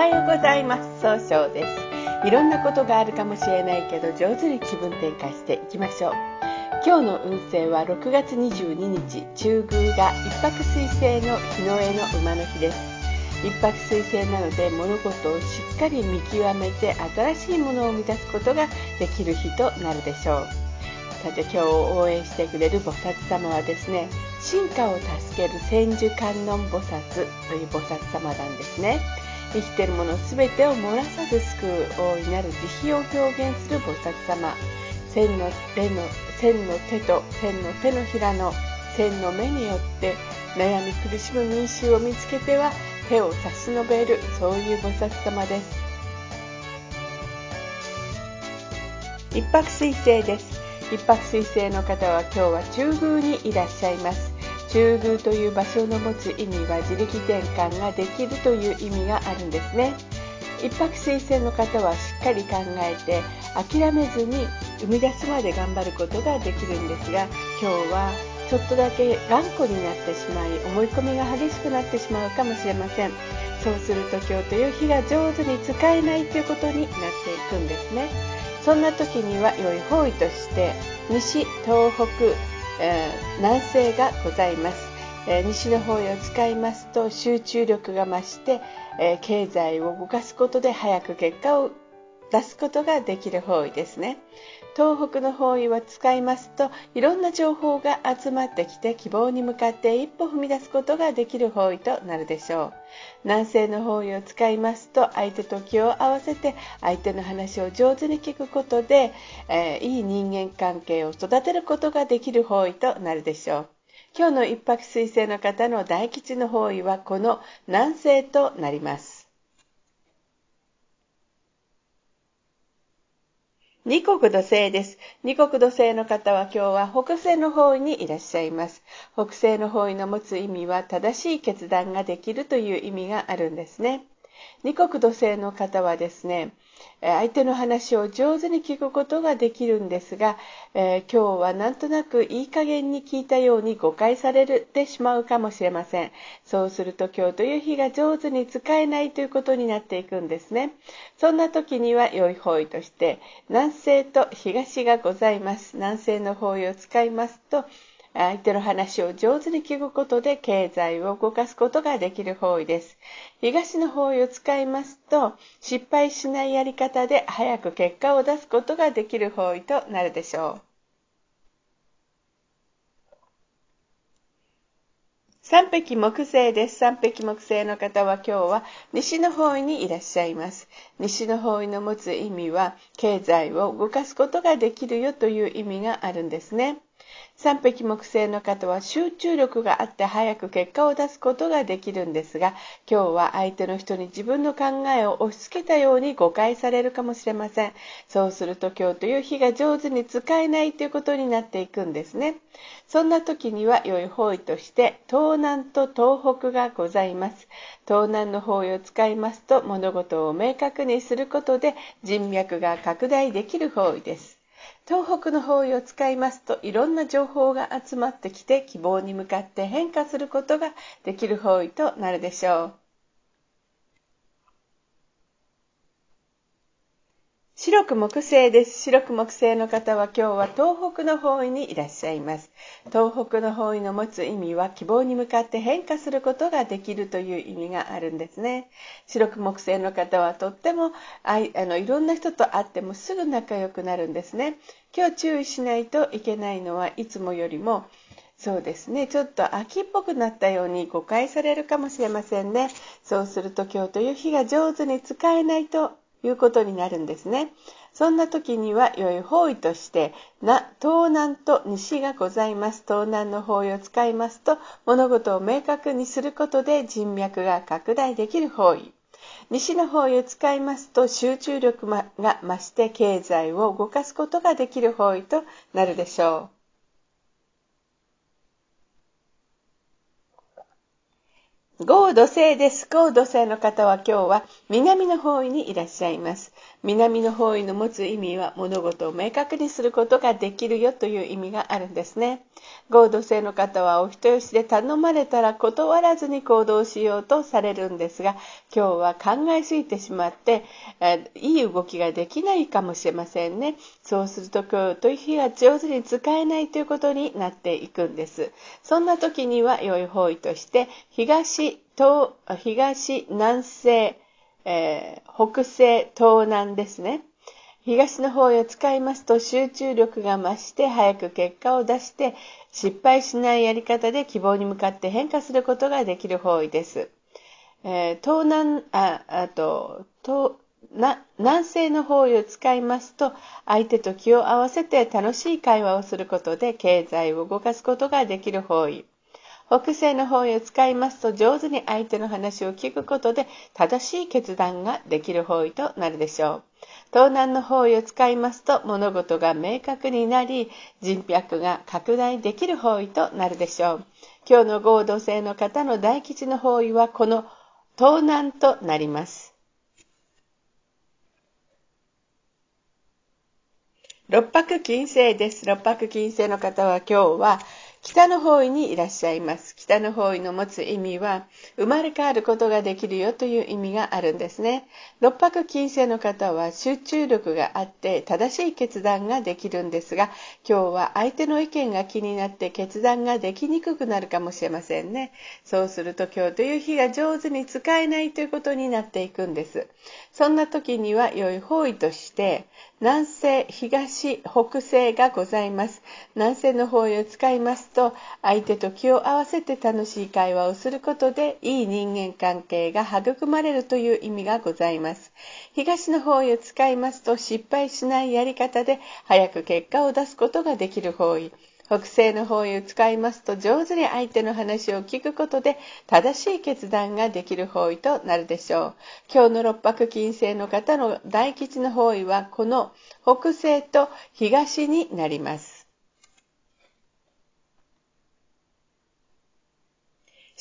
はようございます。総称です。いろんなことがあるかもしれないけど上手に気分転換していきましょう。今日の運勢は6月22日中宮が一泊水星の日の絵の馬の日です。一泊水星なので物事をしっかり見極めて新しいものを生み出すことができる日となるでしょう。さて今日応援してくれる菩薩様はですね進化を助ける千手観音菩薩という菩薩様なんですね。生きているもの全てを漏らさず救う大いなる慈悲を表現する菩薩様。千の手の千の手と千の手のひらの千の目によって悩み苦しむ民衆を見つけては手を差し伸べるそういう菩薩様です。一泊水星です。一泊水星の方は今日は中宮にいらっしゃいます。中宮という場所の持つ意味は自力転換ができるという意味があるんですね。一泊水星の方はしっかり考えて諦めずに生み出すまで頑張ることができるんですが今日はちょっとだけ頑固になってしまい思い込みが激しくなってしまうかもしれません。そうすると今日という日が上手に使えないということになっていくんですね。そんな時には良い方位として西東北えー、南西がございます、えー、西の方位を使いますと集中力が増して、えー、経済を動かすことで早く結果を出すことができる方位ですね。東北の方位は使いますといろんな情報が集まってきて希望に向かって一歩踏み出すことができる方位となるでしょう。南西の方位を使いますと相手と気を合わせて相手の話を上手に聞くことで、えー、いい人間関係を育てることができる方位となるでしょう。今日の一泊水星の方の大吉の方位はこの南西となります。二国土星です。二国土星の方は今日は北西の方位にいらっしゃいます。北西の方位の持つ意味は正しい決断ができるという意味があるんですね。二国土星の方はですね、相手の話を上手に聞くことができるんですが、えー、今日はなんとなくいい加減に聞いたように誤解されてしまうかもしれません。そうすると今日という日が上手に使えないということになっていくんですね。そんな時には良い方位として南西と東がございます。南西の方位を使いますと、相手の話を上手に聞くことで経済を動かすことができる方位です。東の方位を使いますと、失敗しないやり方で早く結果を出すことができる方位となるでしょう。三匹木星です。三匹木星の方は今日は西の方位にいらっしゃいます。西の方位の持つ意味は経済を動かすことができるよという意味があるんですね。三匹木星の方は集中力があって早く結果を出すことができるんですが今日は相手の人に自分の考えを押し付けたように誤解されるかもしれません。そうすると今日という日が上手に使えないということになっていくんですね。そんな時には良い方位として東南と東北がございます。東南の方位を使いますと物事を明確にすることで人脈が拡大できる方位です。東北の方位を使いますといろんな情報が集まってきて希望に向かって変化することができる方位となるでしょう。白く木星です。白く木星の方は今日は東北の方位にいらっしゃいます。東北の方位の持つ意味は希望に向かって変化することができるという意味があるんですね。白く木星の方はとってもあいあのいろんな人と会ってもすぐ仲良くなるんですね。今日注意しないといけないのはいつもよりもそうですね。ちょっと秋っぽくなったように誤解されるかもしれませんね。そうすると今日という日が上手に使えないということになるんですね。そんな時には良い方位としてな東南と西がございます。東南の方位を使いますと物事を明確にすることで人脈が拡大できる方位。西の方位を使いますと集中力が増して経済を動かすことができる方位となるでしょう。豪土星です。豪土星の方は今日は南の方位にいらっしゃいます。南の方位の持つ意味は物事を明確にすることができるよという意味があるんですね。合同性の方はお人よしで頼まれたら断らずに行動しようとされるんですが、今日は考えすぎてしまって、えいい動きができないかもしれませんね。そうすると今日という日が上手に使えないということになっていくんです。そんな時には良い方位として、東、東、東、南西、えー、北西、東南ですね。東の方へ使いますと集中力が増して早く結果を出して失敗しないやり方で希望に向かって変化することができる方位です。えー、東南、あ、あと、東、な南西の方位を使いますと相手と気を合わせて楽しい会話をすることで経済を動かすことができる方位。北西の方位を使いますと上手に相手の話を聞くことで正しい決断ができる方位となるでしょう。東南の方位を使いますと物事が明確になり人脈が拡大できる方位となるでしょう。今日の合同性の方の大吉の方位はこの東南となります。六白金星です。六白金星の方は今日は北の方位にいらっしゃいます。北の方位の持つ意味は、生まれ変わることができるよという意味があるんですね。六白金星の方は集中力があって正しい決断ができるんですが、今日は相手の意見が気になって決断ができにくくなるかもしれませんね。そうすると今日という日が上手に使えないということになっていくんです。そんな時には良い方位として、南西、東、北西がございます。南西の方位を使いますと、相手と気を合わせて楽しい会話をすることで、いい人間関係が育まれるという意味がございます。東の方位を使いますと、失敗しないやり方で、早く結果を出すことができる方位。北西の方位を使いますと上手に相手の話を聞くことで正しい決断ができる方位となるでしょう。今日の六白金星の方の大吉の方位はこの北西と東になります。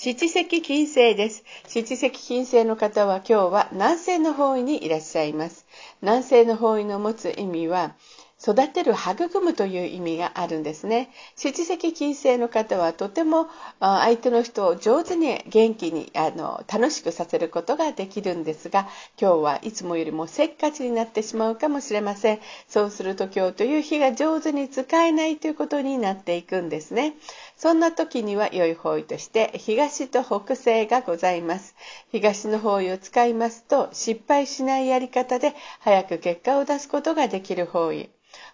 七石金星です。七石金星の方は今日は南西の方位にいらっしゃいます。南西の方位の持つ意味は、育てる、育むという意味があるんですね。七石金星の方はとても相手の人を上手に元気にあの楽しくさせることができるんですが、今日はいつもよりもせっかちになってしまうかもしれません。そうすると今日という日が上手に使えないということになっていくんですね。そんな時には良い方位として東と北西がございます。東の方位を使いますと失敗しないやり方で早く結果を出すことができる方位。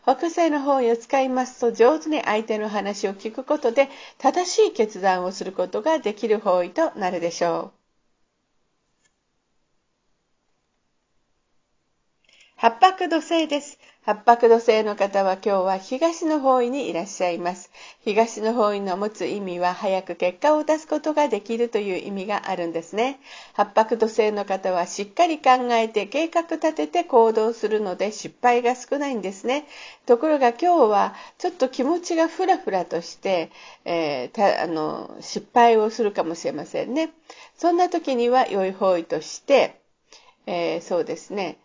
北西の方位を使いますと上手に相手の話を聞くことで正しい決断をすることができる方位となるでしょう。八白土星です。八白土星の方は今日は東の方位にいらっしゃいます。東の方位の持つ意味は早く結果を出すことができるという意味があるんですね。八白土星の方はしっかり考えて計画立てて行動するので失敗が少ないんですね。ところが今日はちょっと気持ちがふらふらとして、えー、あの失敗をするかもしれませんね。そんな時には良い方位として、えー、そうですね。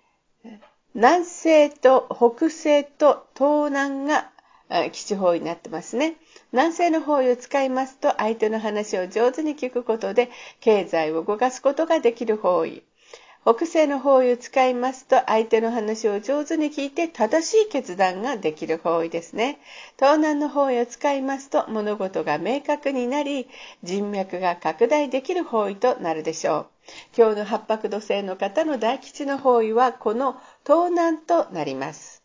南西と北西と東南が基地方位になってますね。南西の方位を使いますと相手の話を上手に聞くことで経済を動かすことができる方位。北西の方位を使いますと相手の話を上手に聞いて正しい決断ができる方位ですね。東南の方位を使いますと物事が明確になり人脈が拡大できる方位となるでしょう。今日の八白土星の方の大吉の方位はこの東南となります。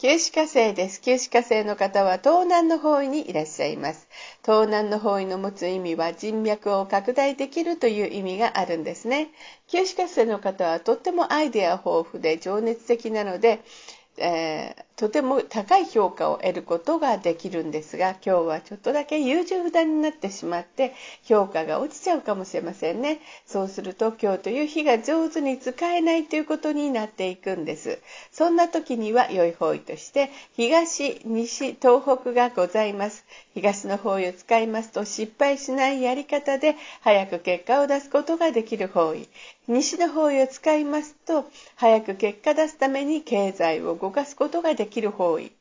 九死火星です。九死火星の方は東南の方位にいらっしゃいます。東南の方位の持つ意味は人脈を拡大できるという意味があるんですね。九死火星の方はとってもアイデア豊富で情熱的なので、えー、とても高い評価を得ることができるんですが今日はちょっとだけ優柔不断になってしまって評価が落ちちゃうかもしれませんね。そうすると今日という日が上手に使えないということになっていくんです。そんな時には良い方位として東西東北がございます。東の方位を使いますと失敗しないやり方で早く結果を出すことができる方位。西の方位を使いますと早く結果出すために経済を動かすことができるきる方位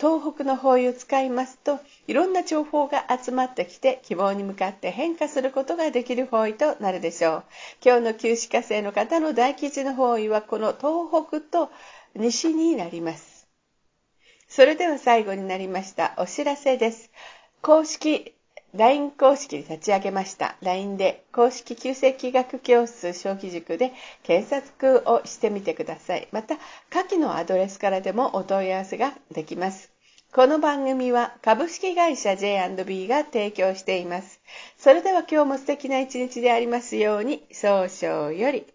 東北の方位を使いますといろんな情報が集まってきて希望に向かって変化することができる方位となるでしょう。今日の旧歯科生の方の大吉の方位はこの東北と西になります。それでは最後になりましたお知らせです。公式 LINE 公式に立ち上げました。LINE で公式旧世紀学教室小規塾で検索をしてみてください。また、下記のアドレスからでもお問い合わせができます。この番組は株式会社 J&B が提供しています。それでは今日も素敵な一日でありますように、早々より。